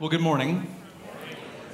Well, good morning.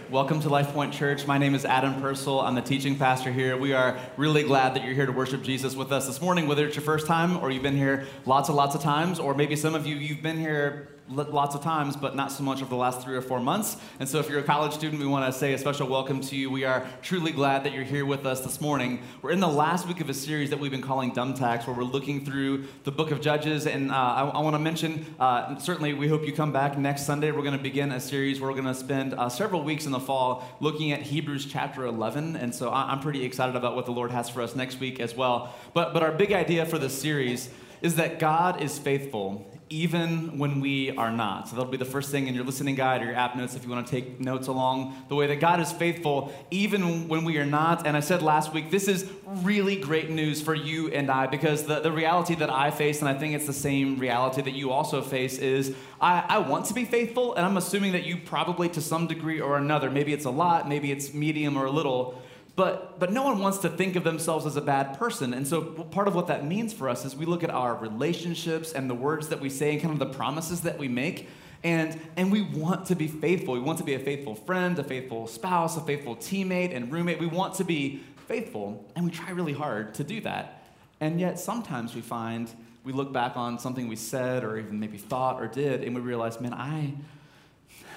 Welcome to Life Point Church. My name is Adam Purcell. I'm the teaching pastor here. We are really glad that you're here to worship Jesus with us this morning, whether it's your first time or you've been here lots and lots of times, or maybe some of you, you've been here lots of times, but not so much over the last three or four months. And so, if you're a college student, we want to say a special welcome to you. We are truly glad that you're here with us this morning. We're in the last week of a series that we've been calling Dumb Tax, where we're looking through the book of Judges. And uh, I, I want to mention, uh, certainly, we hope you come back next Sunday. We're going to begin a series where we're going to spend uh, several weeks in the fall looking at Hebrews chapter 11. And so, I, I'm pretty excited about what the Lord has for us next week as well. But, but our big idea for this series is that God is faithful even when we are not. So that'll be the first thing in your listening guide or your app notes if you want to take notes along the way that God is faithful even when we are not. And I said last week, this is really great news for you and I because the, the reality that I face, and I think it's the same reality that you also face, is I, I want to be faithful, and I'm assuming that you probably to some degree or another, maybe it's a lot, maybe it's medium or a little but, but no one wants to think of themselves as a bad person. And so part of what that means for us is we look at our relationships and the words that we say and kind of the promises that we make. And, and we want to be faithful. We want to be a faithful friend, a faithful spouse, a faithful teammate and roommate. We want to be faithful, and we try really hard to do that. And yet sometimes we find we look back on something we said or even maybe thought or did, and we realize, man, I,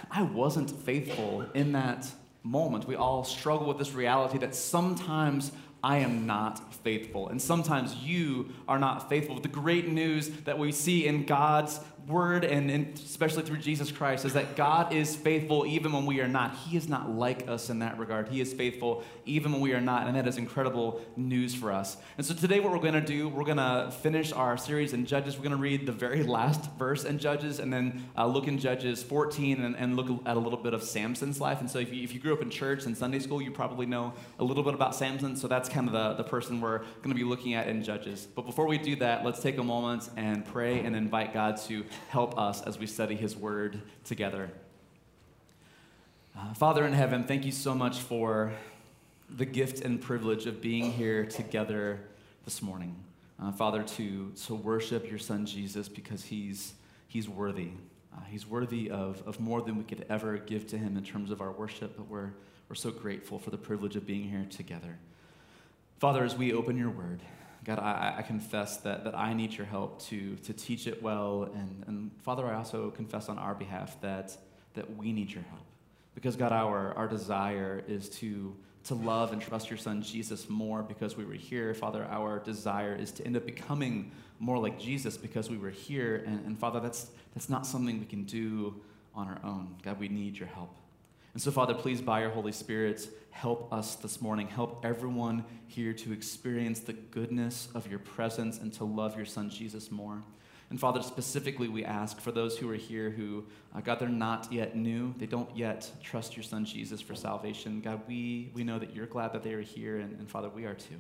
I wasn't faithful in that moment. We all struggle with this reality that sometimes I am not faithful, and sometimes you are not faithful. The great news that we see in God's word, and, especially through Jesus Christ, is that God is faithful even when we are not. He is not like us in that regard. He is faithful even when we are not, and that is incredible news for us. And so today, what we're going to do, we're going to finish our series in Judges. We're going to read the very last verse in Judges, and then uh, look in Judges 14 and, and, look at a little bit of Samson's life. And so, if you, if you grew up in church and Sunday school, you probably know a little bit about Samson. So that's kind of the, the person we're going to be looking at in Judges. But before we do that, let's take a moment and pray and invite God to help us as we study His Word together. Uh, Father in heaven, thank you so much for the gift and privilege of being here together this morning. Uh, Father, to, to worship your Son Jesus because He's, he's worthy. Uh, he's worthy of, of more than we could ever give to Him in terms of our worship, but we're, we're so grateful for the privilege of being here together. Father, as we open your word, God, I, I, confess that, that I need your help to, to teach it well. And, and Father, I also confess on our behalf that, that we need your help. Because, God, our, our desire is to, to love and trust your Son Jesus more because we were here. Father, our desire is to end up becoming more like Jesus because we were here. And, and Father, that's, that's not something we can do on our own. God, we need your help. And so, Father, please, by your Holy Spirit, help us this morning. Help everyone here to experience the goodness of your presence and to love your Son, Jesus, more. And Father, specifically, we ask for those who are here who, uh, God, they're not yet new. They don't yet trust your Son, Jesus, for salvation. God, we, we know that you're glad that they are here, and, and Father, we are too.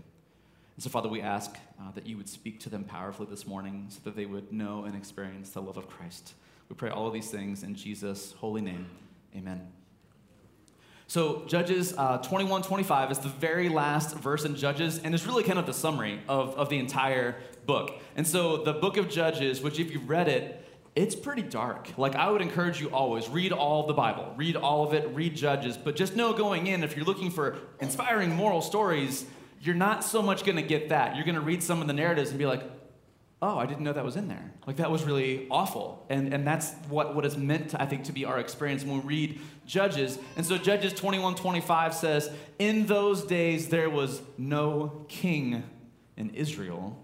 And so, Father, we ask uh, that you would speak to them powerfully this morning so that they would know and experience the love of Christ. We pray all of these things in Jesus' holy name. Amen. So, Judges uh, 21 25 is the very last verse in Judges, and it's really kind of the summary of, of the entire book. And so, the book of Judges, which if you've read it, it's pretty dark. Like, I would encourage you always read all the Bible, read all of it, read Judges, but just know going in, if you're looking for inspiring moral stories, you're not so much to get that. You're to read some of the narratives and be like, oh, I didn't know that was in there. Like that was really awful. And, and that's what, what is meant, to, I think, to be our experience when we read Judges. And so Judges 21 25 says, In those days there was no king in Israel.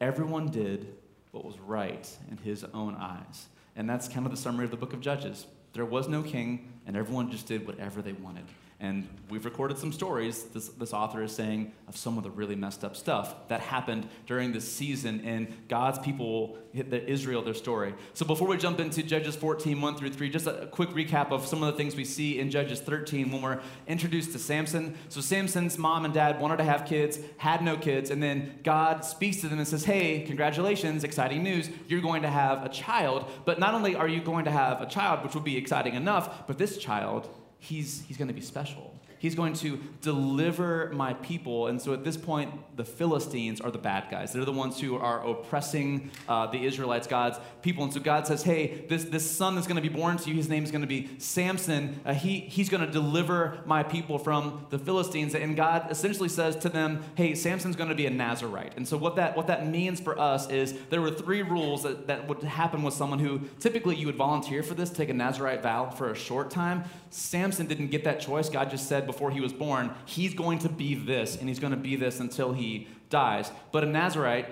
Everyone did what was right in his own eyes. And that's kind of the summary of the book of Judges. There was no king, and everyone just did whatever they wanted. And we've recorded some stories, this, this author is saying, of some of the really messed up stuff that happened during this season, and God's people, the Israel, their story. So before we jump into Judges 14, 1 through 3, just a quick recap of some of the things we see in Judges 13 when we're introduced to Samson. So Samson's mom and dad wanted to have kids, had no kids, and then God speaks to them and says, Hey, congratulations, exciting news, you're going to have a child. But not only are you going to have a child, which would be exciting enough, but this child he's, he's going to be special. He's going to deliver my people. And so at this point, the Philistines are the bad guys. They're the ones who are oppressing uh, the Israelites, God's people. And so God says, hey, this, this son that's going to be born to you, his name is going to be Samson. Uh, he, he's going to deliver my people from the Philistines. And God essentially says to them, hey, Samson's going to be a Nazarite. And so what that, what that means for us is there were three rules that, that would happen with someone who typically you would volunteer for this, take a Nazarite vow for a short time. Samson didn't get that choice. God just said before he was born, he's going to be this, and he's going to be this until he dies. But a Nazarite,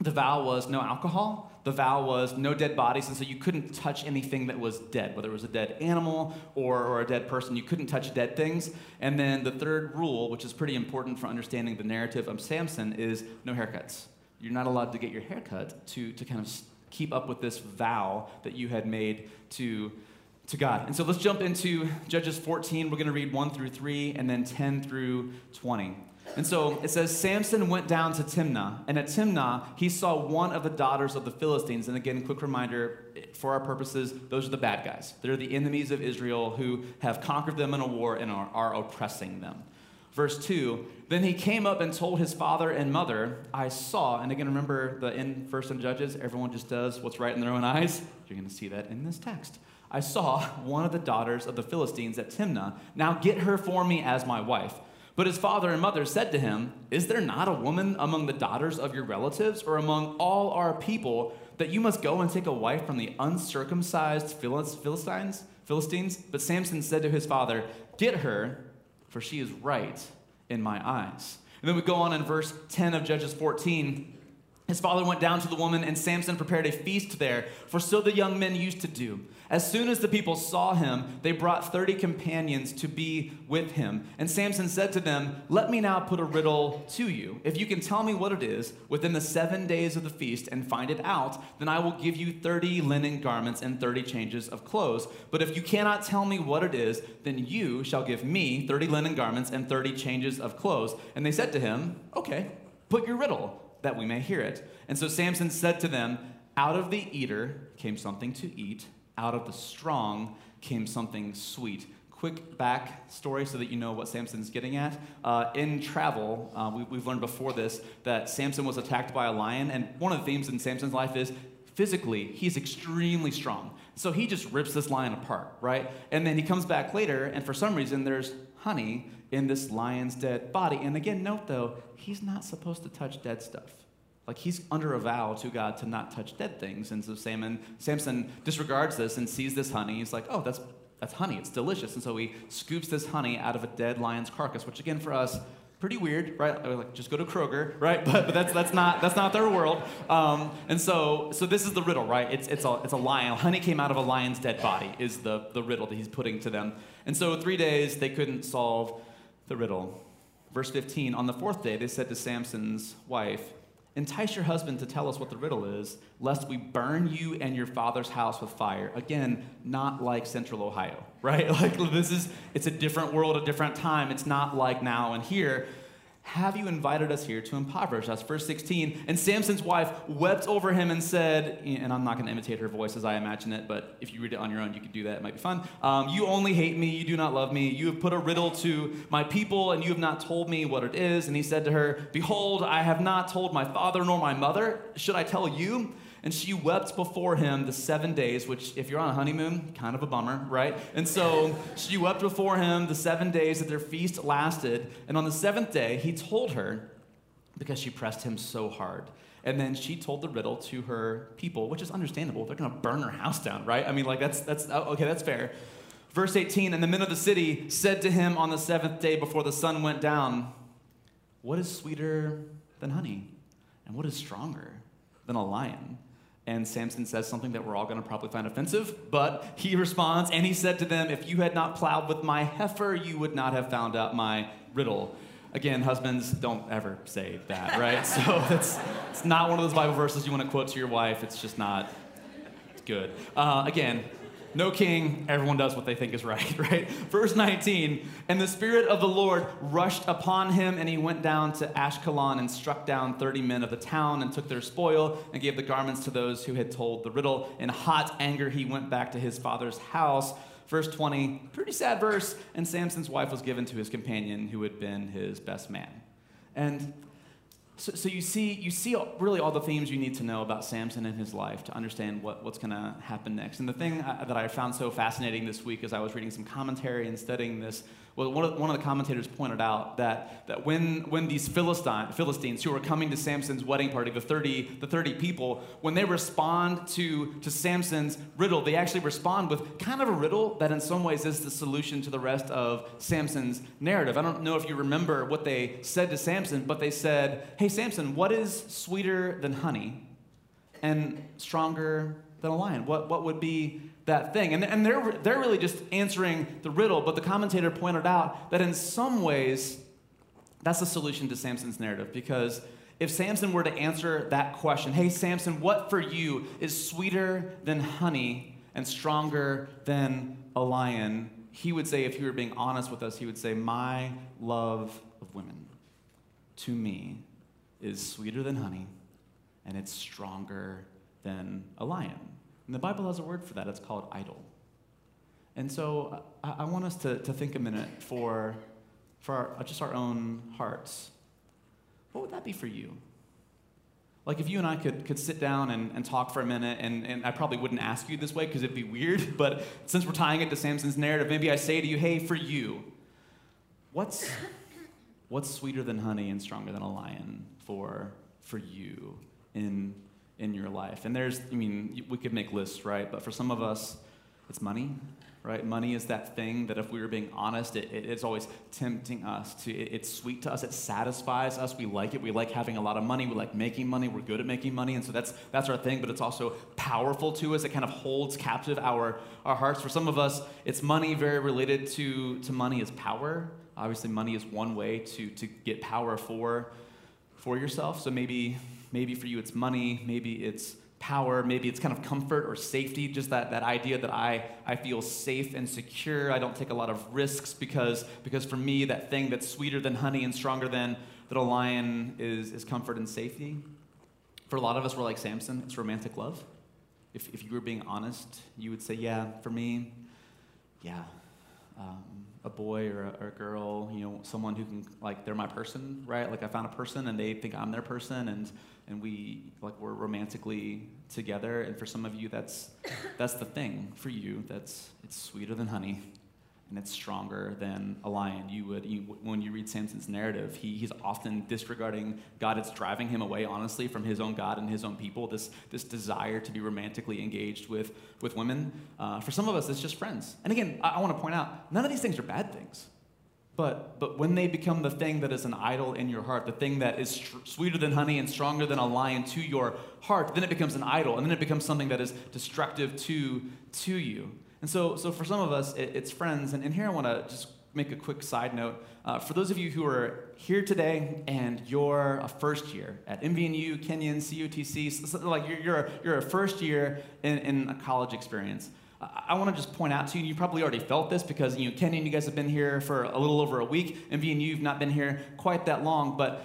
the vow was no alcohol. The vow was no dead bodies, and so you couldn't touch anything that was dead, whether it was a dead animal or, or a dead person. You couldn't touch dead things. And then the third rule, which is pretty important for understanding the narrative of Samson, is no haircuts. You're not allowed to get your haircut to, to kind of keep up with this vow that you had made to to God. And so let's jump into Judges 14. We're going to read 1 through 3 and then 10 through 20. And so it says Samson went down to Timnah, and at Timnah he saw one of the daughters of the Philistines. And again, quick reminder for our purposes, those are the bad guys. They're the enemies of Israel who have conquered them in a war and are, are oppressing them. Verse 2 Then he came up and told his father and mother, I saw, and again, remember the in first in Judges, everyone just does what's right in their own eyes. You're going to see that in this text. I saw one of the daughters of the Philistines at Timnah. Now get her for me as my wife. But his father and mother said to him, Is there not a woman among the daughters of your relatives or among all our people that you must go and take a wife from the uncircumcised Philistines? Philistines? But Samson said to his father, Get her, for she is right in my eyes. And then we go on in verse 10 of Judges 14. His father went down to the woman, and Samson prepared a feast there, for so the young men used to do. As soon as the people saw him, they brought 30 companions to be with him. And Samson said to them, Let me now put a riddle to you. If you can tell me what it is within the seven days of the feast and find it out, then I will give you 30 linen garments and 30 changes of clothes. But if you cannot tell me what it is, then you shall give me 30 linen garments and 30 changes of clothes. And they said to him, Okay, put your riddle, that we may hear it. And so Samson said to them, Out of the eater came something to eat out of the strong came something sweet. Quick back story so that you know what Samson's getting at. Uh, in travel, uh, we, have learned before this that Samson was attacked by a lion, and one of the themes in Samson's life is physically, he's extremely strong. So he just rips this lion apart, right? And then he comes back later, and for some reason, there's honey in this lion's dead body. And again, note though, he's not supposed to touch dead stuff. Like he's under a vow to God to not touch dead things. And so Samson, Samson disregards this and sees this honey. He's like, oh, that's, that's honey. It's delicious. And so he scoops this honey out of a dead lion's carcass, which again for us, pretty weird, right? Like just go to Kroger, right? But, but that's, that's, not, that's not their world. Um, and so, so this is the riddle, right? It's, it's, a, it's a lion. Honey came out of a lion's dead body is the, the riddle that he's putting to them. And so three days they couldn't solve the riddle. Verse 15, on the fourth day they said to Samson's wife, Entice your husband to tell us what the riddle is, lest we burn you and your father's house with fire. Again, not like Central Ohio, right? Like this is, it's a different world, a different time. It's not like now and here. Have you invited us here to impoverish us? Verse 16. And Samson's wife wept over him and said, and I'm not going to imitate her voice as I imagine it, but if you read it on your own, you could do that. It might be fun. Um, you only hate me. You do not love me. You have put a riddle to my people, and you have not told me what it is. And he said to her, Behold, I have not told my father nor my mother. Should I tell you? And she wept before him the seven days, which, if you're on a honeymoon, kind of a bummer, right? And so she wept before him the seven days that their feast lasted. And on the seventh day, he told her, because she pressed him so hard. And then she told the riddle to her people, which is understandable. They're going to burn her house down, right? I mean, like, that's, that's oh, okay, that's fair. Verse 18 And the men of the city said to him on the seventh day before the sun went down, What is sweeter than honey? And what is stronger than a lion? And Samson says something that we're all going to probably find offensive, but he responds, and he said to them, If you had not plowed with my heifer, you would not have found out my riddle. Again, husbands, don't ever say that, right? so it's, it's not one of those Bible verses you want to quote to your wife. It's just not it's good. Uh, again, no king, everyone does what they think is right, right? Verse 19, and the Spirit of the Lord rushed upon him, and he went down to Ashkelon and struck down 30 men of the town and took their spoil and gave the garments to those who had told the riddle. In hot anger, he went back to his father's house. verse 20, pretty sad verse, and Samson's wife was given to his companion who had been his best man. And so, so you see, you see really all the themes you need to know about Samson and his life to understand what, what's going to happen next. And the thing uh, that I found so fascinating this week as I was reading some commentary and studying this well, one of, one of the commentators pointed out that, that when, when these Philistine, Philistines who are coming to Samson's wedding party, the 30, the 30 people, when they respond to, to Samson's riddle, they actually respond with kind of a riddle that in some ways is the solution to the rest of Samson's narrative. I don't know if you remember what they said to Samson, but they said, Hey, Samson, what is sweeter than honey and stronger than a lion? What, what would be that thing. And, and they're, they're really just answering the riddle, but the commentator pointed out that in some ways, that's the solution to Samson's narrative because if Samson were to answer that question, hey, Samson, what for you is sweeter than honey and stronger than a lion? He would say, if he were being honest with us, he would say, My love of women to me is sweeter than honey and it's stronger than a lion. And the Bible has a word for that. It's called idol. And so I, I want us to, to think a minute for, for our, just our own hearts. What would that be for you? Like if you and I could, could sit down and, and talk for a minute, and, and I probably wouldn't ask you this way because it'd be weird, but since we're tying it to Samson's narrative, maybe I say to you, hey, for you, what's, what's sweeter than honey and stronger than a lion for, for you in in your life. And there's, I mean, we could make lists, right? But for some of us, it's money, right? Money is that thing that if we were being honest, it, it, it's always tempting us to, it, it's sweet to us, it satisfies us, we like it, we like having a lot of money, we like making money, we're good at making money, and so that's, that's our thing, but it's also powerful to us, it kind of holds captive our, our hearts. For some of us, it's money very related to, to money is power. Obviously, money is one way to, to get power for, for yourself, so maybe Maybe for you it's money, maybe it's power, maybe it's kind of comfort or safety, just that, that idea that I, I feel safe and secure. I don't take a lot of risks because, because for me, that thing that's sweeter than honey and stronger than, than a lion is, is comfort and safety. For a lot of us, we're like Samson, it's romantic love. If, if you were being honest, you would say, yeah, for me, yeah. Um, a boy or a, or a, girl, you know, someone who can, like, they're my person, right? Like, I found a person and they think I'm their person, and and we like we're romantically together and for some of you that's that's the thing. For you that's it's sweeter than honey and it's stronger than a lion. You would you, when you read samson's narrative he, he's often disregarding god. It's driving him away honestly from his own god and his own people this, this desire to be romantically engaged with, with women. Uh, for some of us it's just friends. And again i, I want to point out none of these things are bad things but, but when they become the thing that is an idol in your heart, the thing that is str- sweeter than honey and stronger than a lion to your heart, then it becomes an idol, and then it becomes something that is destructive to, to you. And so, so for some of us, it, it's friends. And, and here I want to just make a quick side note. Uh, for those of you who are here today and you're a first year at MVNU, Kenyon, COTC, like you're, you're, a, you're a first year in, in a college experience. I want to just point out to you, you probably already felt this because you know, Kenyon you guys have been here for a little over a week, and V and you've not been here quite that long. But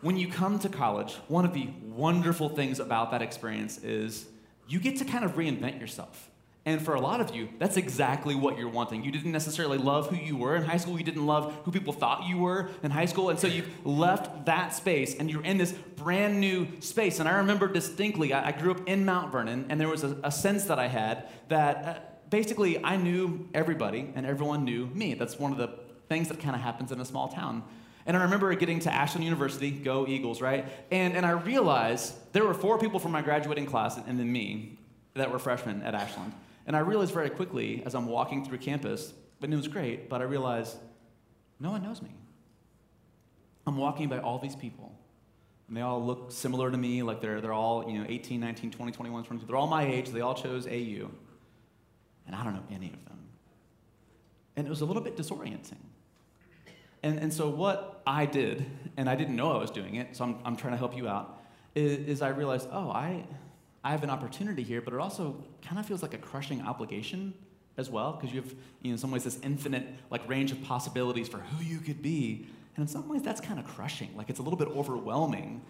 when you come to college, one of the wonderful things about that experience is you get to kind of reinvent yourself. And for a lot of you, that's exactly what you're wanting. You didn't necessarily love who you were in high school. You didn't love who people thought you were in high school. And so you've left that space and you're in this brand new space. And I remember distinctly, I, grew up in Mount Vernon, and there was a, a sense that I had that uh, basically I knew everybody and everyone knew me. That's one of the things that kind of happens in a small town. And I remember getting to Ashland University, go Eagles, right? And, and I realized there were four people from my graduating class and then me that were freshmen at Ashland. And I realized very quickly as I'm walking through campus, but it was great, but I realized no one knows me. I'm walking by all these people, and they all look similar to me, like they're, they're all, you know, 18, 19, 20, 21, 22. They're all my age, they all chose AU. And I don't know any of them. And it was a little bit disorienting. And, and so what I did, and I didn't know I was doing it, so I'm, I'm trying to help you out, is, is I realized, oh, I, I have an opportunity here, but it also kind of feels like a crushing obligation as well, because you have, you know, in some ways, this infinite like range of possibilities for who you could be. And in some ways, that's kind of crushing. Like it's a little bit overwhelming.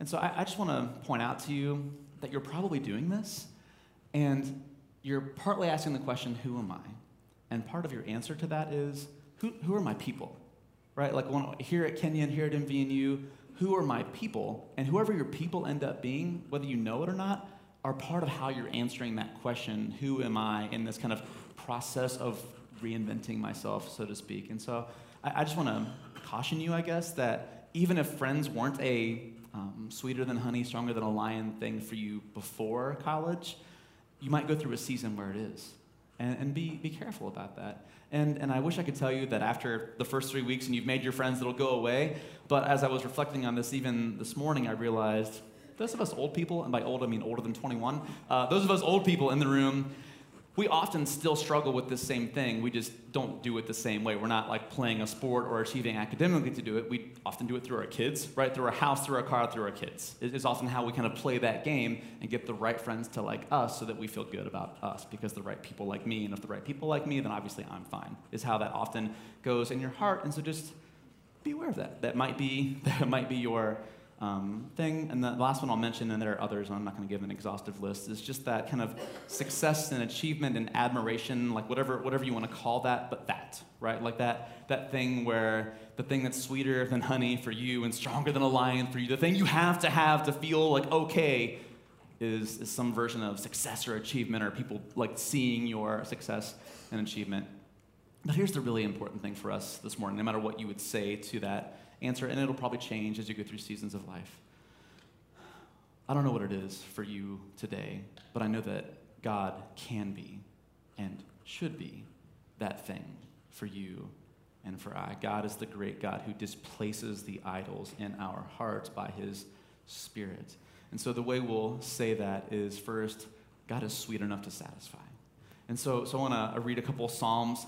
And so I, I just want to point out to you that you're probably doing this, and you're partly asking the question, who am I? And part of your answer to that is who, who are my people? Right? Like when, here at Kenyon, here at MVNU, who are my people? And whoever your people end up being, whether you know it or not, are part of how you're answering that question who am I in this kind of process of reinventing myself, so to speak. And so I, I just want to caution you, I guess, that even if friends weren't a um, sweeter than honey, stronger than a lion thing for you before college, you might go through a season where it is. And, and be, be careful about that. And, and I wish I could tell you that after the first three weeks and you've made your friends, it'll go away. But as I was reflecting on this even this morning, I realized those of us old people, and by old I mean older than 21, uh, those of us old people in the room, we often still struggle with this same thing. We just don't do it the same way. We're not like playing a sport or achieving academically to do it. We often do it through our kids, right? Through our house, through our car, through our kids. It's often how we kind of play that game and get the right friends to like us so that we feel good about us because the right people like me. And if the right people like me, then obviously I'm fine, is how that often goes in your heart. And so just be aware of that. That might be, that might be your um, thing. And the last one I'll mention, and there are others, I'm not going to give an exhaustive list, is just that kind of success and achievement and admiration, like whatever, whatever you want to call that, but that, right? Like that, that thing where the thing that's sweeter than honey for you and stronger than a lion for you, the thing you have to have to feel like okay is, is some version of success or achievement or people like seeing your success and achievement. But here's the really important thing for us this morning, no matter what you would say to that answer, and it'll probably change as you go through seasons of life. I don't know what it is for you today, but I know that God can be and should be that thing for you and for I. God is the great God who displaces the idols in our hearts by his Spirit. And so the way we'll say that is first, God is sweet enough to satisfy. And so, so I want to uh, read a couple Psalms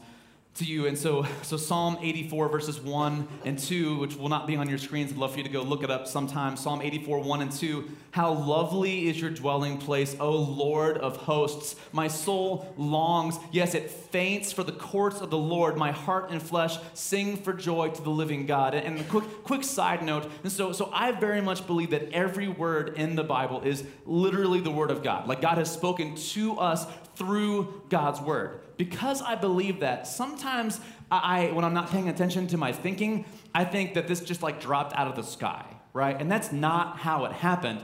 to you. And so, so Psalm 84, verses 1 and 2, which will not be on your screens, I'd love for you to go look it up sometime. Psalm 84, 1 and 2. How lovely is your dwelling place, O Lord of hosts. My soul longs, yes, it faints for the courts of the Lord. My heart and flesh sing for joy to the living God. And a quick, quick side note, and so, so I very much believe that every word in the Bible is literally the word of God. Like God has spoken to us through God's word. Because I believe that, sometimes I, when I'm not paying attention to my thinking, I think that this just like dropped out of the sky, right? And that's not how it happened.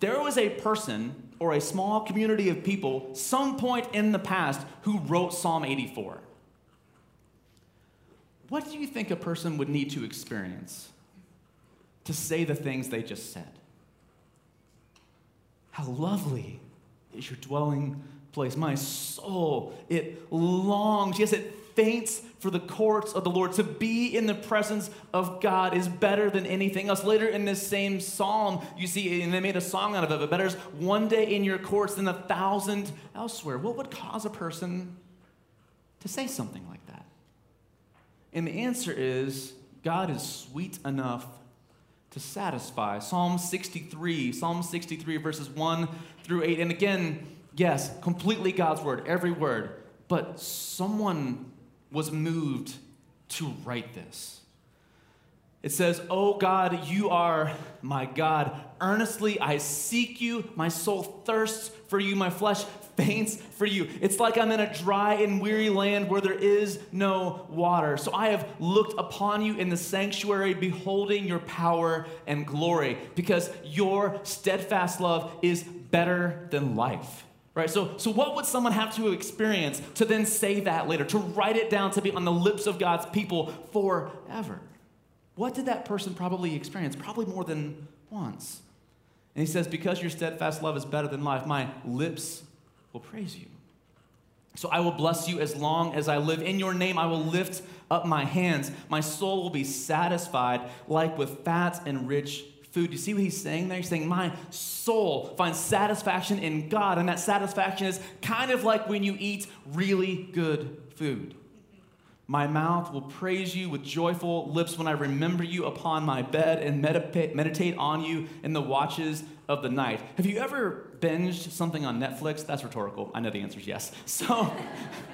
There was a person or a small community of people, some point in the past, who wrote Psalm 84. What do you think a person would need to experience to say the things they just said? How lovely is your dwelling place. My soul, it longs, yes, it faints for the courts of the Lord. To be in the presence of God is better than anything else. Later in this same psalm, you see, and they made a song out of it, but better is one day in your courts than a thousand elsewhere. What would cause a person to say something like that? And the answer is God is sweet enough to satisfy. Psalm 63, Psalm 63, verses 1 through 8. And again, Yes, completely God's word, every word. But someone was moved to write this. It says, Oh God, you are my God. Earnestly I seek you. My soul thirsts for you. My flesh faints for you. It's like I'm in a dry and weary land where there is no water. So I have looked upon you in the sanctuary, beholding your power and glory, because your steadfast love is better than life. Right? So, so what would someone have to experience to then say that later, to write it down, to be on the lips of God's people forever? What did that person probably experience? Probably more than once. And he says, Because your steadfast love is better than life, my lips will praise you. So I will bless you as long as I live. In your name, I will lift up my hands. My soul will be satisfied like with fat and rich food. You see what he's saying there? He's saying, My soul finds satisfaction in God, and that satisfaction is kind of like when you eat really good food. My mouth will praise you with joyful lips when I remember you upon my bed and meditate on you in the watches of the night. Have you ever binged something on Netflix? That's rhetorical. I know the answer is yes. So,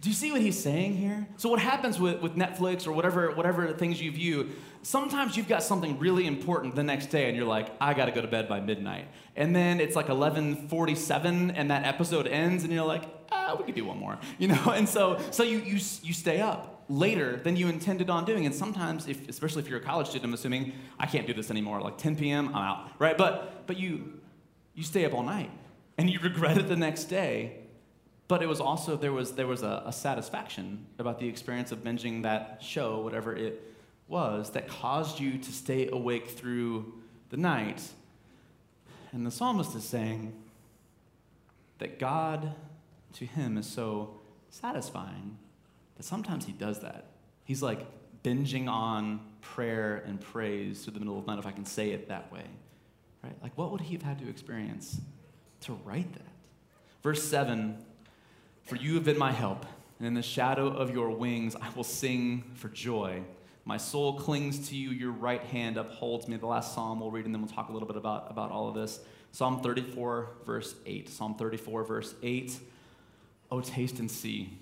do you see what he's saying here? So what happens with, with Netflix or whatever, whatever things you view, sometimes you've got something really important the next day and you're like, I gotta go to bed by midnight. And then it's like 1147 and that episode ends and you're like, ah, we could do one more, you know? And so, so you, you, you stay up later than you intended on doing. And sometimes, if, especially if you're a college student, I'm assuming, I can't do this anymore, like 10 p.m., I'm out, right? But, but you, you stay up all night and you regret it the next day. But it was also, there was, there was a, a satisfaction about the experience of binging that show, whatever it was, that caused you to stay awake through the night. And the psalmist is saying that God, to him, is so satisfying that sometimes he does that. He's like binging on prayer and praise through the middle of the night, if I can say it that way. Right? Like, what would he have had to experience to write that? Verse 7 For you have been my help, and in the shadow of your wings I will sing for joy. My soul clings to you, your right hand upholds me. The last psalm we'll read, and then we'll talk a little bit about, about all of this. Psalm 34, verse 8. Psalm 34, verse 8. Oh, taste and see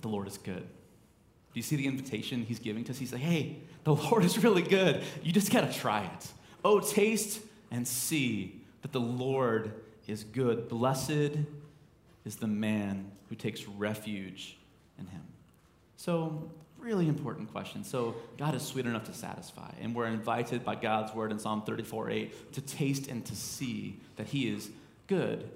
the Lord is good. Do you see the invitation he's giving to us? He's like, hey, the Lord is really good. You just got to try it. Oh, taste and see that the Lord is good. Blessed is the man who takes refuge in him. So, really important question. So, God is sweet enough to satisfy, and we're invited by God's word in Psalm 34 8 to taste and to see that he is good.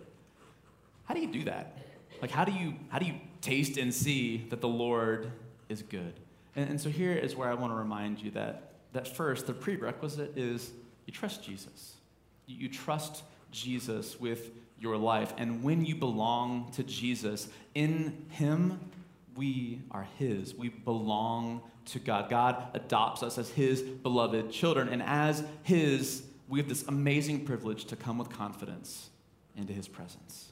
How do you do that? Like, how do you, how do you taste and see that the Lord is good? And, and so, here is where I want to remind you that, that first, the prerequisite is you trust Jesus. You, you trust Jesus with your life. And when you belong to Jesus, in Him, we are His. We belong to God. God adopts us as His beloved children. And as His, we have this amazing privilege to come with confidence into His presence.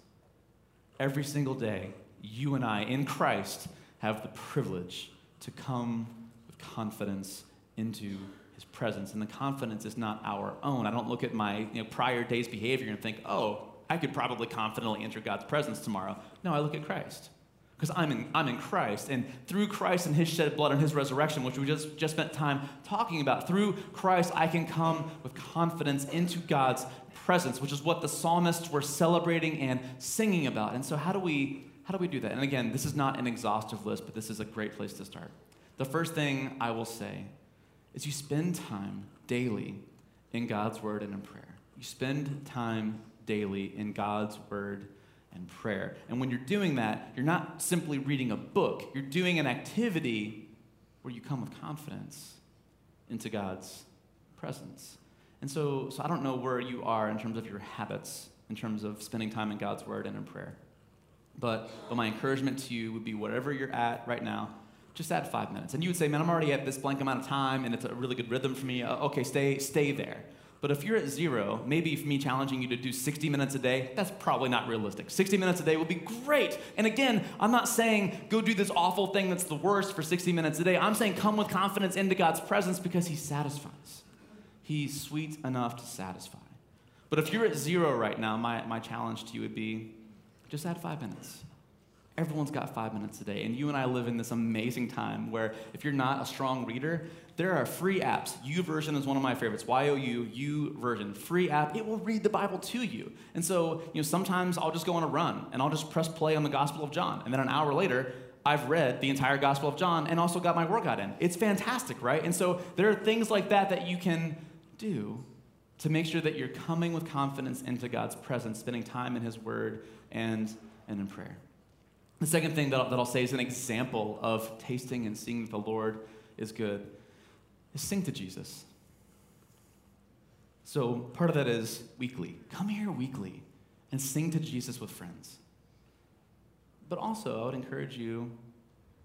Every single day, you and I, in Christ, have the privilege to come with confidence into his presence. And the confidence is not our own. I don't look at my you know, prior day's behavior and think, oh, I could probably confidently enter God's presence tomorrow. No, I look at Christ. Because I'm in, I'm in Christ. And through Christ and his shed blood and his resurrection, which we just, just spent time talking about, through Christ, I can come with confidence into God's presence, which is what the psalmists were celebrating and singing about. And so, how do we how do we do that? And again, this is not an exhaustive list, but this is a great place to start. The first thing I will say is you spend time daily in God's word and in prayer. You spend time daily in God's word and prayer. And when you're doing that, you're not simply reading a book, you're doing an activity where you come with confidence into God's presence. And so, so I don't know where you are in terms of your habits, in terms of spending time in God's word and in prayer. But, but my encouragement to you would be wherever you're at right now, just add five minutes. And you would say, man, I'm already at this blank amount of time and it's a really good rhythm for me. Uh, okay, stay, stay there. But if you're at zero, maybe me challenging you to do 60 minutes a day, that's probably not realistic. 60 minutes a day would be great. And again, I'm not saying go do this awful thing that's the worst for 60 minutes a day. I'm saying come with confidence into God's presence because He satisfies. He's sweet enough to satisfy. But if you're at zero right now, my, my challenge to you would be just add five minutes. Everyone's got five minutes a day. And you and I live in this amazing time where if you're not a strong reader, there are free apps. YouVersion is one of my favorites. Y-O-U, version free app. It will read the Bible to you. And so, you know, sometimes I'll just go on a run and I'll just press play on the Gospel of John. And then an hour later, I've read the entire Gospel of John and also got my workout in. It's fantastic, right? And so there are things like that that you can do to make sure that you're coming with confidence into God's presence, spending time in His Word and, and in prayer. The second thing that I'll, that I'll say is an example of tasting and seeing that the Lord is good is sing to Jesus. So part of that is weekly. Come here weekly and sing to Jesus with friends. But also, I would encourage you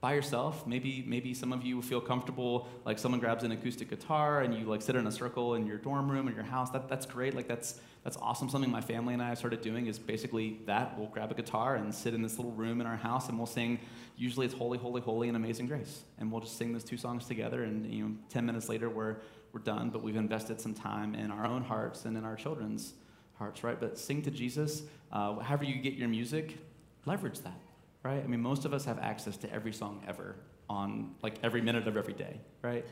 by yourself. Maybe maybe some of you feel comfortable like someone grabs an acoustic guitar and you like sit in a circle in your dorm room in your house. That, that's great. Like that's that's awesome. Something my family and I have started doing is basically that. We'll grab a guitar and sit in this little room in our house and we'll sing. Usually it's Holy, Holy, Holy and Amazing Grace. And we'll just sing those two songs together and you know 10 minutes later we're we're done, but we've invested some time in our own hearts and in our children's hearts, right? But sing to Jesus. Uh, however you get your music, leverage that right? I mean, most of us have access to every song ever on like every minute of every day, right?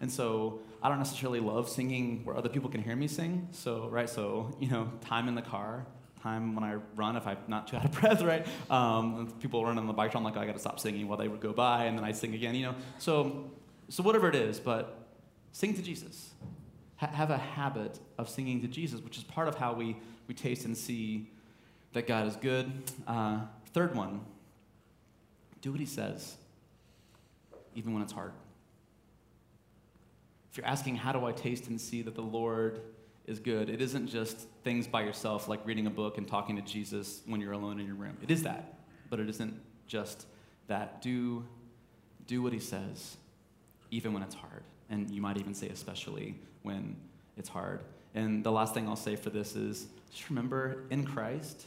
And so I don't necessarily love singing where other people can hear me sing. So, right, so, you know, time in the car, time when I run if I'm not too out of breath, right? Um, people run on the bike, I'm like, oh, I got to stop singing while they would go by, and then I sing again, you know. So, so whatever it is, but sing to Jesus. Ha- have a habit of singing to Jesus, which is part of how we we taste and see that God is good. Uh, third one, do what He says, even when it's hard. If you're asking, how do I taste and see that the Lord is good, it isn't just things by yourself, like reading a book and talking to Jesus when you're alone in your room. It is that, but it isn't just that. Do, do what he says, even when it's hard. And you might even say, especially when it's hard. And the last thing I'll say for this is just remember in Christ,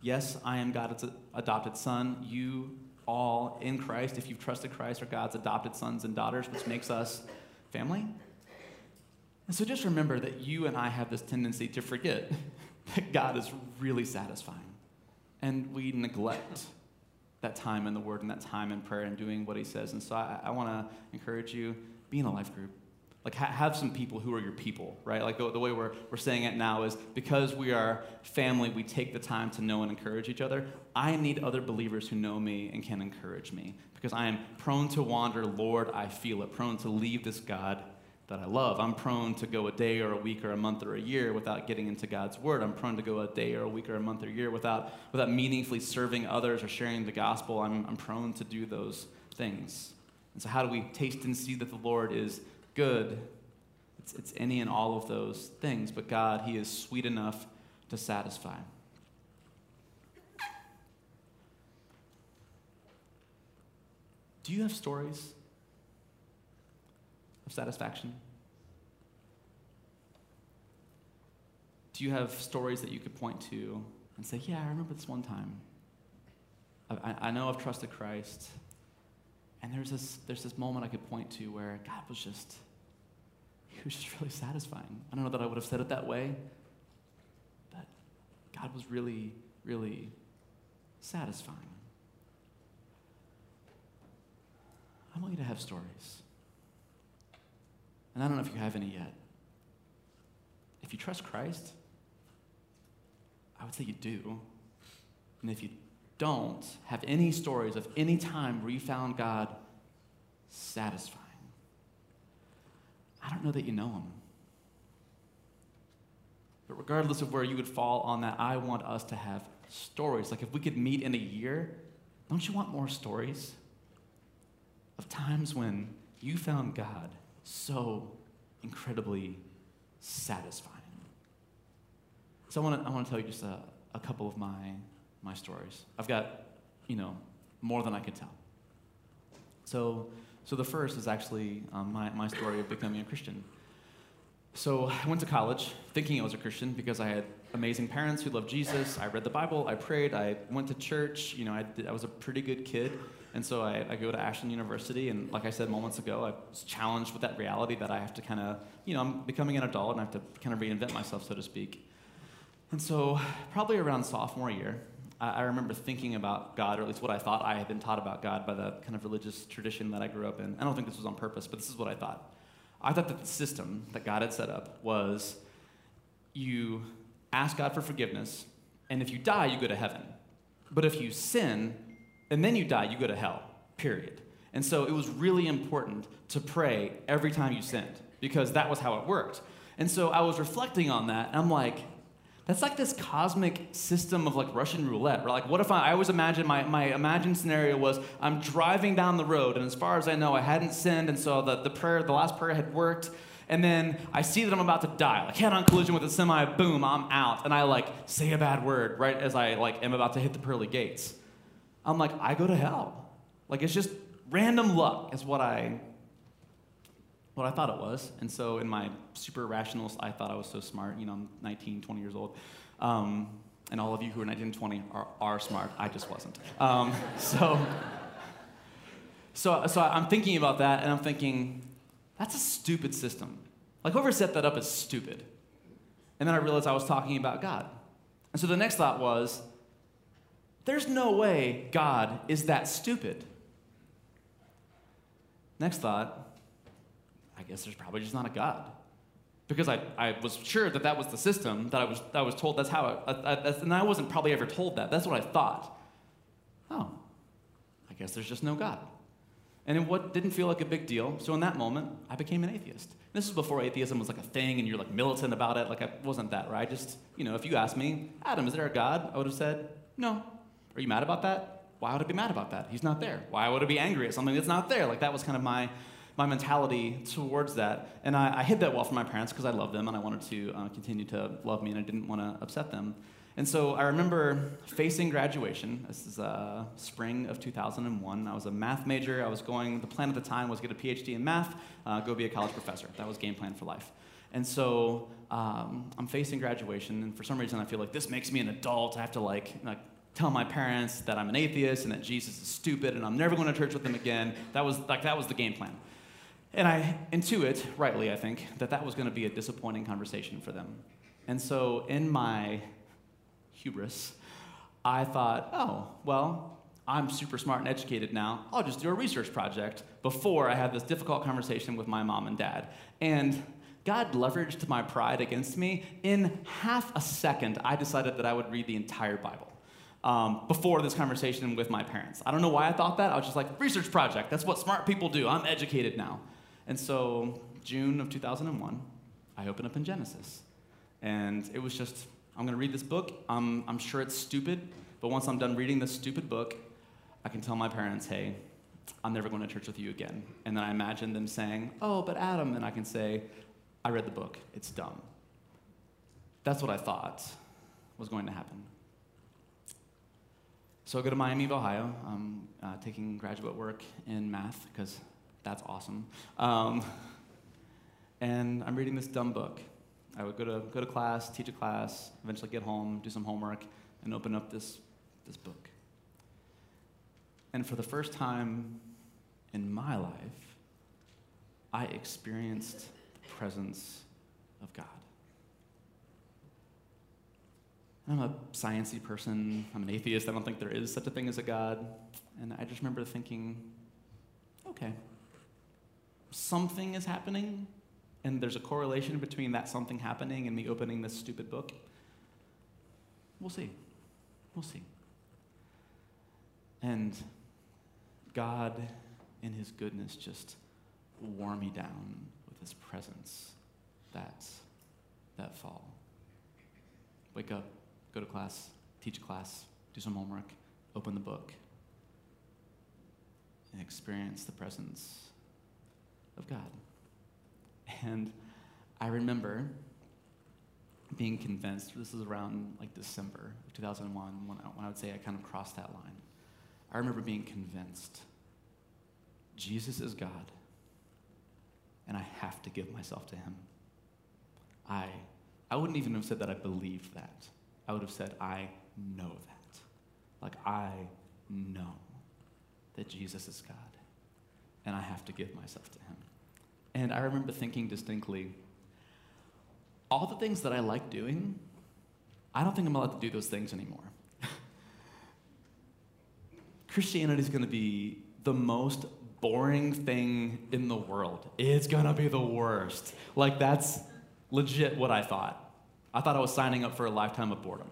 yes, I am God's adopted son. You all in Christ, if you've trusted Christ, are God's adopted sons and daughters, which makes us family. And so just remember that you and I have this tendency to forget that God is really satisfying. And we neglect that time in the Word and that time in prayer and doing what He says. And so I, I want to encourage you be in a life group. Like, ha- have some people who are your people, right? Like, the, the way we're, we're saying it now is because we are family, we take the time to know and encourage each other. I need other believers who know me and can encourage me because I am prone to wander. Lord, I feel it, prone to leave this God that I love. I'm prone to go a day or a week or a month or a year without getting into God's word. I'm prone to go a day or a week or a month or a year without, without meaningfully serving others or sharing the gospel. I'm, I'm prone to do those things. And so, how do we taste and see that the Lord is good? It's, it's any and all of those things, but God, He is sweet enough to satisfy. Do you have stories of satisfaction? Do you have stories that you could point to and say, Yeah, I remember this one time? I, I know I've trusted Christ. And there's this, there's this moment I could point to where God was just, He was just really satisfying. I don't know that I would have said it that way, but God was really, really satisfying. I want you to have stories. And I don't know if you have any yet. If you trust Christ, I would say you do. And if you don't have any stories of any time where you found God satisfying, I don't know that you know Him. But regardless of where you would fall on that, I want us to have stories. Like if we could meet in a year, don't you want more stories of times when you found God so incredibly satisfying. So I want to I want to tell you just a, a couple of my my stories. I've got you know more than I could tell. So so the first is actually um, my my story of becoming a Christian. So I went to college thinking I was a Christian because I had amazing parents who loved Jesus. I read the Bible, I prayed, I went to church. You know, I, I was a pretty good kid. And so I, I, go to Ashland University, and like I said moments ago, I was challenged with that reality that I have to kind of, you know, I'm becoming an adult and I have to kind of reinvent myself, so to speak. And so, probably around sophomore year, I, I remember thinking about God, or at least what I thought I had been taught about God by the kind of religious tradition that I grew up in. I don't think this was on purpose, but this is what I thought. I thought that the system that God had set up was you ask God for forgiveness, and if you die, you go to heaven. But if you sin, and then you die, you go to hell, period. And so it was really important to pray every time you sinned because that was how it worked. And so I was reflecting on that, and I'm like, that's like this cosmic system of like Russian roulette. Like, what if I, I always imagine my, my imagined scenario was I'm driving down the road, and as far as I know, I hadn't sinned, and so the, the prayer, the last prayer had worked, and then I see that I'm about to die, like head on collision with a semi, boom, I'm out, and I like say a bad word right as I like am about to hit the pearly gates. I'm like, I go to hell. Like it's just random luck is what I what I thought it was. And so in my super rational, I thought I was so smart. You know, I'm 19, 20 years old. Um, and all of you who are 19 and 20 are, are smart. I just wasn't. Um, so, so, so I'm thinking about that, and I'm thinking, that's a stupid system. Like, whoever set that up is stupid. And then I realized I was talking about God. And so the next thought was, there's no way God is that stupid. Next thought, I guess there's probably just not a God. because I, I was sure that that was the system that I was, I was told that's how I, I, I, and I wasn't probably ever told that. That's what I thought. Oh, I guess there's just no God. And it what didn't feel like a big deal. So in that moment, I became an atheist. This was before atheism was like a thing and you're like militant about it. Like I wasn't that, right? Just, you know, if you asked me, Adam, is there a God? I would have said, no. Are you mad about that? Why would I be mad about that? He's not there. Why would I be angry at something that's not there? Like that was kind of my my mentality towards that. And I, I hid that well from my parents because I loved them and I wanted to uh, continue to love me and I didn't want to upset them. And so I remember facing graduation. This is uh, spring of 2001. I was a math major. I was going, the plan at the time was get a PhD in math, uh, go be a college professor. That was game plan for life. And so um, I'm facing graduation, and for some reason I feel like this makes me an adult. I have to like, like tell my parents that I'm an atheist and that Jesus is stupid and I'm never going to church with them again. That was like that was the game plan. And I intuit, rightly I think, that that was going to be a disappointing conversation for them. And so in my hubris, I thought, oh, well, I'm super smart and educated now. I'll just do a research project before I had this difficult conversation with my mom and dad. And God leveraged my pride against me. In half a second, I decided that I would read the entire Bible. Um, before this conversation with my parents. I don't know why I thought that. I was just like, research project. That's what smart people do. I'm educated now. And so, June of 2001, I opened up in Genesis. And it was just I'm going to read this book. I'm, I'm sure it's stupid, but once I'm done reading this stupid book, I can tell my parents, hey, I'm never going to church with you again. And then I imagine them saying, oh, but Adam, and I can say, I read the book. It's dumb. That's what I thought was going to happen. So I go to Miami of Ohio. I'm uh, taking graduate work in math because that's awesome. Um, and I'm reading this dumb book. I would go to, go to class, teach a class, eventually get home, do some homework, and open up this, this book. And for the first time in my life, I experienced the presence of God. I'm a sciencey person. I'm an atheist. I don't think there is such a thing as a God. And I just remember thinking, okay, something is happening and there's a correlation between that something happening and me opening this stupid book? We'll see. We'll see. And God, in His goodness, just wore me down with His presence that, that fall. Wake up, go to class, teach class, do some homework, open the book, and experience the presence of God. And I remember being convinced, this is around like December of 2001, when I, when I would say I kind of crossed that line. I remember being convinced Jesus is God, and I have to give myself to him. I, I wouldn't even have said that I believed that. I would have said, I know that. Like, I know that Jesus is God, and I have to give myself to him. And I remember thinking distinctly, all the things that I like doing, I don't think I'm allowed to do those things anymore. Christianity is going to be the most boring thing in the world. It's going to be the worst. Like, that's legit what I thought. I thought I was signing up for a lifetime of boredom.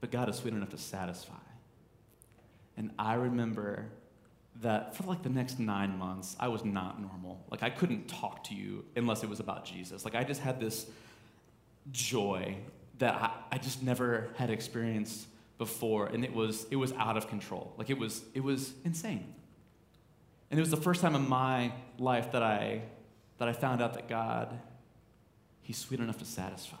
But God is sweet enough to satisfy. And I remember that for like the next nine months, I was not normal. Like I couldn't talk to you unless it was about Jesus. Like I just had this joy that I, I just never had experienced before, and it was it was out of control. Like it was it was insane. And it was the first time in my life that I that I found out that God, He's sweet enough to satisfy.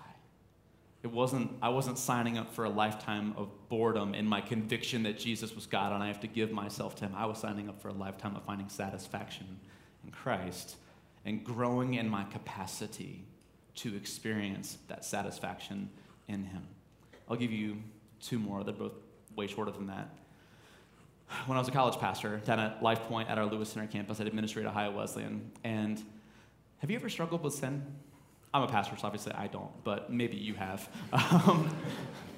It wasn't, I wasn't signing up for a lifetime of boredom in my conviction that Jesus was God and I have to give myself to Him. I was signing up for a lifetime of finding satisfaction in Christ and growing in my capacity to experience that satisfaction in Him. I'll give you two more. They're both way shorter than that. When I was a college pastor down at Life Point at our Lewis Center campus, I'd administrate Ohio Wesleyan. And have you ever struggled with sin? I'm a pastor, so obviously I don't, but maybe you have. Um,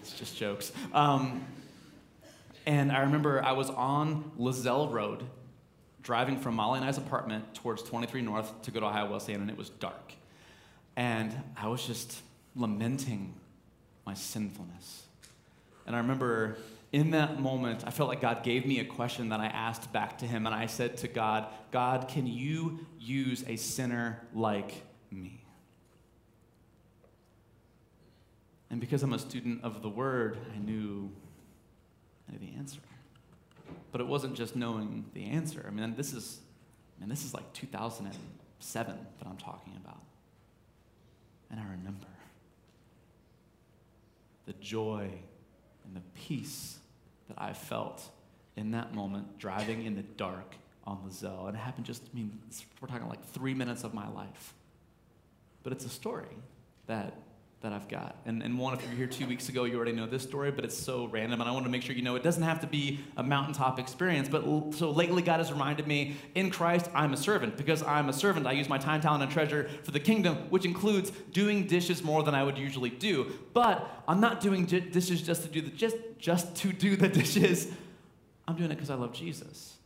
it's just jokes. Um, and I remember I was on Lazelle Road driving from Molly and I's apartment towards 23 North to go to Ohio Wesleyan, and it was dark. And I was just lamenting my sinfulness. And I remember in that moment, I felt like God gave me a question that I asked back to Him. And I said to God, God, can you use a sinner like me? And because I'm a student of the Word, I knew, I knew the answer. But it wasn't just knowing the answer. I mean, this is, I mean, this is like 2007 that I'm talking about. And I remember the joy and the peace that I felt in that moment driving in the dark on the Zell. And it happened just, I mean, we're talking like three minutes of my life. But it's a story that that I've got. And, and one, if you were here two weeks ago, you already know this story, but it's so random. And I want to make sure you know it doesn't have to be a mountaintop experience. But l- so lately, God has reminded me in Christ, I'm a servant. Because I'm a servant, I use my time, talent, and treasure for the kingdom, which includes doing dishes more than I would usually do. But I'm not doing dishes just to do the just just to do the dishes. I'm doing it because I love Jesus.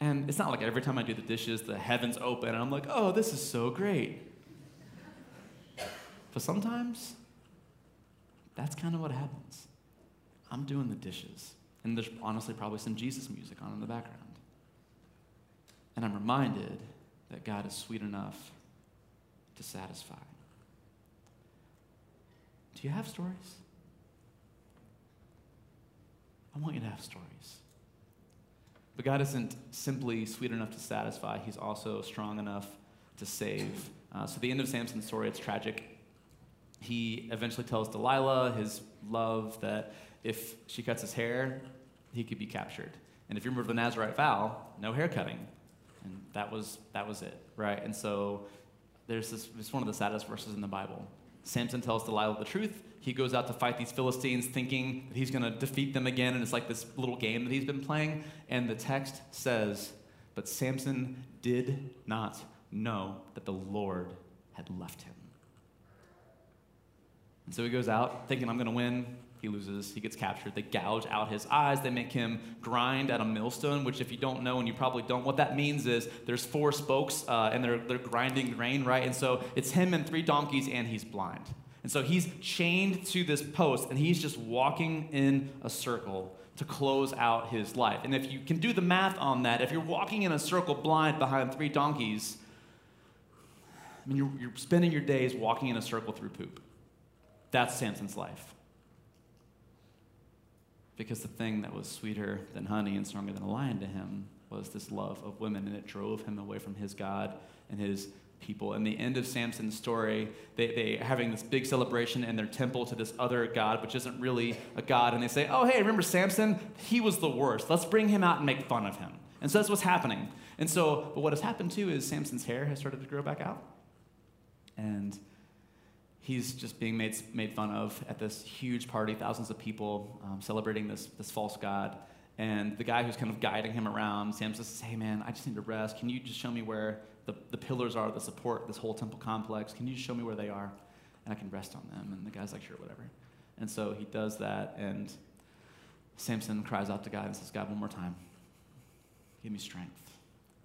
And it's not like every time I do the dishes, the heavens open, and I'm like, oh, this is so great. But sometimes that's kind of what happens. I'm doing the dishes, and there's honestly probably some Jesus music on in the background. And I'm reminded that God is sweet enough to satisfy. Do you have stories? I want you to have stories. But God isn't simply sweet enough to satisfy, He's also strong enough to save. Uh, so, the end of Samson's story, it's tragic he eventually tells Delilah, his love, that if she cuts his hair, he could be captured. And if you remember the Nazarite vow, no hair cutting. And that was, that was it, right? And so there's this, it's one of the saddest verses in the Bible. Samson tells Delilah the truth. He goes out to fight these Philistines thinking that he's going to defeat them again, and it's like this little game that he's been playing. And the text says, But Samson did not know that the Lord had left him. And so he goes out thinking, I'm going to win. He loses. He gets captured. They gouge out his eyes. They make him grind at a millstone, which, if you don't know, and you probably don't, what that means is there's four spokes uh, and they're, they're grinding grain, right? And so it's him and three donkeys, and he's blind. And so he's chained to this post, and he's just walking in a circle to close out his life. And if you can do the math on that, if you're walking in a circle blind behind three donkeys, I mean, you're, you're spending your days walking in a circle through poop. That's Samson's life. Because the thing that was sweeter than honey and stronger than a lion to him was this love of women, and it drove him away from his God and his people. And the end of Samson's story, they, they having this big celebration in their temple to this other God, which isn't really a God. And they say, Oh, hey, remember Samson? He was the worst. Let's bring him out and make fun of him. And so that's what's happening. And so, but what has happened too is Samson's hair has started to grow back out. And he's just being made, made fun of at this huge party, thousands of people um, celebrating this, this false god. And the guy who's kind of guiding him around, Sam says, Hey man, I just need to rest. Can you just show me where the, the pillars are that support this whole temple complex? Can you just show me where they are? And I can rest on them. And the guy's like, Sure, whatever. And so he does that. And Samson cries out to God and says, God, one more time, give me strength.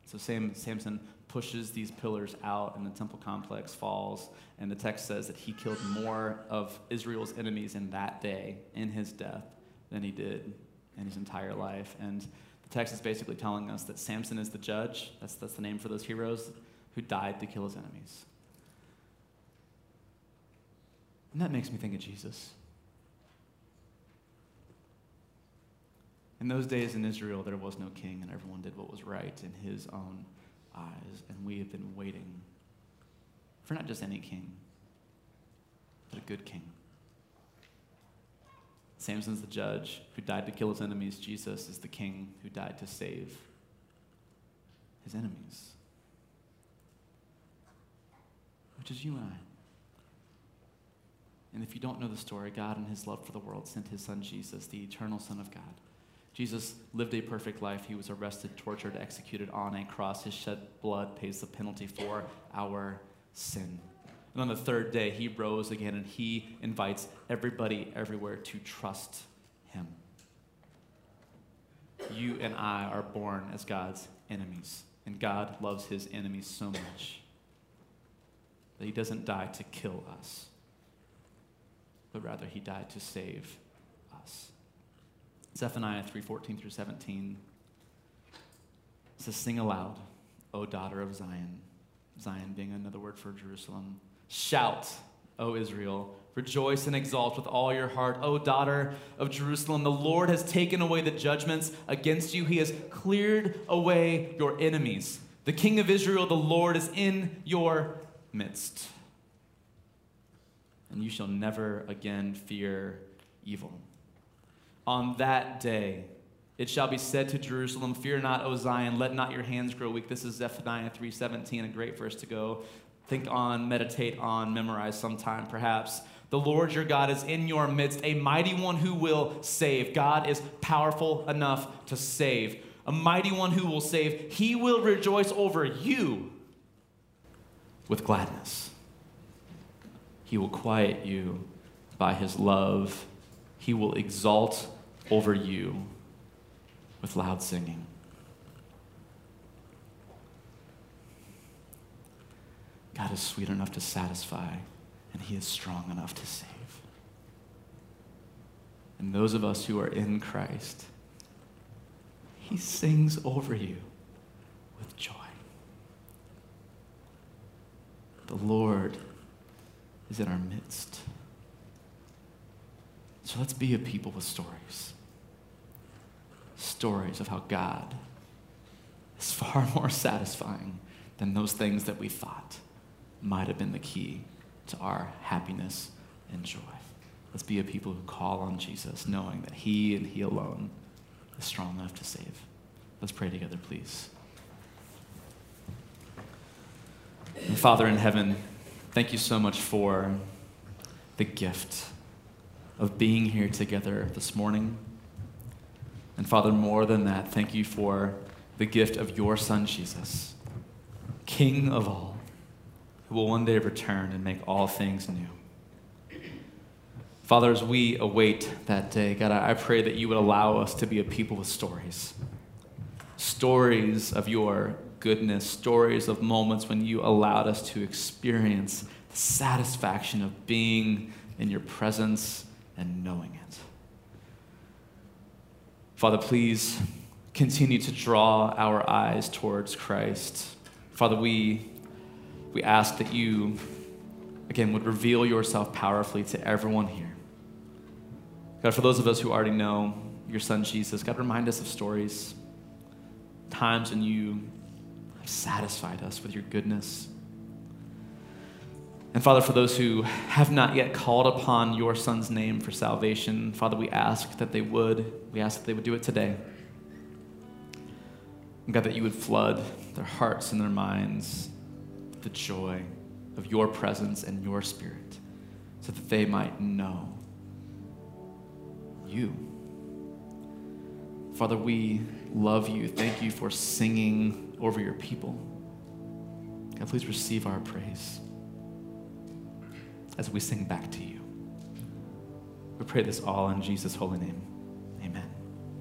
So Sam, Samson pushes these pillars out, and the temple complex falls. And the text says that he killed more of Israel's enemies in that day, in his death, than he did in his entire life. And the text is basically telling us that Samson is the judge. That's, that's the name for those heroes who died to kill his enemies. And that makes me think of Jesus. In those days in Israel, there was no king, and everyone did what was right in his own eyes, and we have been waiting for not just any king, but a good king. Samson's the judge who died to kill his enemies. Jesus is the king who died to save his enemies, which is you and I. And if you don't know the story, God, in his love for the world, sent his son Jesus, the eternal Son of God Jesus lived a perfect life. He was arrested, tortured, executed on a cross. His shed blood pays the penalty for our sin. And on the third day, he rose again and he invites everybody everywhere to trust him. You and I are born as God's enemies. And God loves his enemies so much that he doesn't die to kill us, but rather he died to save us. Zephaniah 3:14 through 17 says, Sing aloud, O daughter of Zion. Zion being another word for Jerusalem. Shout, O Israel. Rejoice and exult with all your heart, O daughter of Jerusalem. The Lord has taken away the judgments against you, He has cleared away your enemies. The King of Israel, the Lord, is in your midst. And you shall never again fear evil. On that day, it shall be said to Jerusalem, Fear not, O Zion, let not your hands grow weak. This is Zephaniah 3:17, a great verse to go think on, meditate on, memorize sometime perhaps. The Lord your God is in your midst, a mighty one who will save. God is powerful enough to save, a mighty one who will save. He will rejoice over you with gladness. He will quiet you by his love. He will exalt over you with loud singing. God is sweet enough to satisfy, and He is strong enough to save. And those of us who are in Christ, He sings over you with joy. The Lord is in our midst. So let's be a people with stories. Stories of how God is far more satisfying than those things that we thought might have been the key to our happiness and joy. Let's be a people who call on Jesus, knowing that He and He alone is strong enough to save. Let's pray together, please. And Father in heaven, thank you so much for the gift of being here together this morning. And Father, more than that, thank you for the gift of your Son, Jesus, King of all who will one day return and make all things new. Father, as we await that day, God, I pray that you would allow us to be a people with stories. Stories of your goodness, stories of moments when you allowed us to experience the satisfaction of being in your presence and knowing it. Father, please continue to draw our eyes towards Christ. Father, we we ask that you, again, would reveal yourself powerfully to everyone here. God, for those of us who already know your son Jesus, God, remind us of stories, times when you have satisfied us with your goodness. And Father, for those who have not yet called upon your son's name for salvation, Father, we ask that they would. We ask that they would do it today. And God, that you would flood their hearts and their minds with the joy of your presence and your spirit so that they might know you. Father, we love you. Thank you for singing over your people. God, please receive our praise as we sing back to you. We pray this all in Jesus' holy name.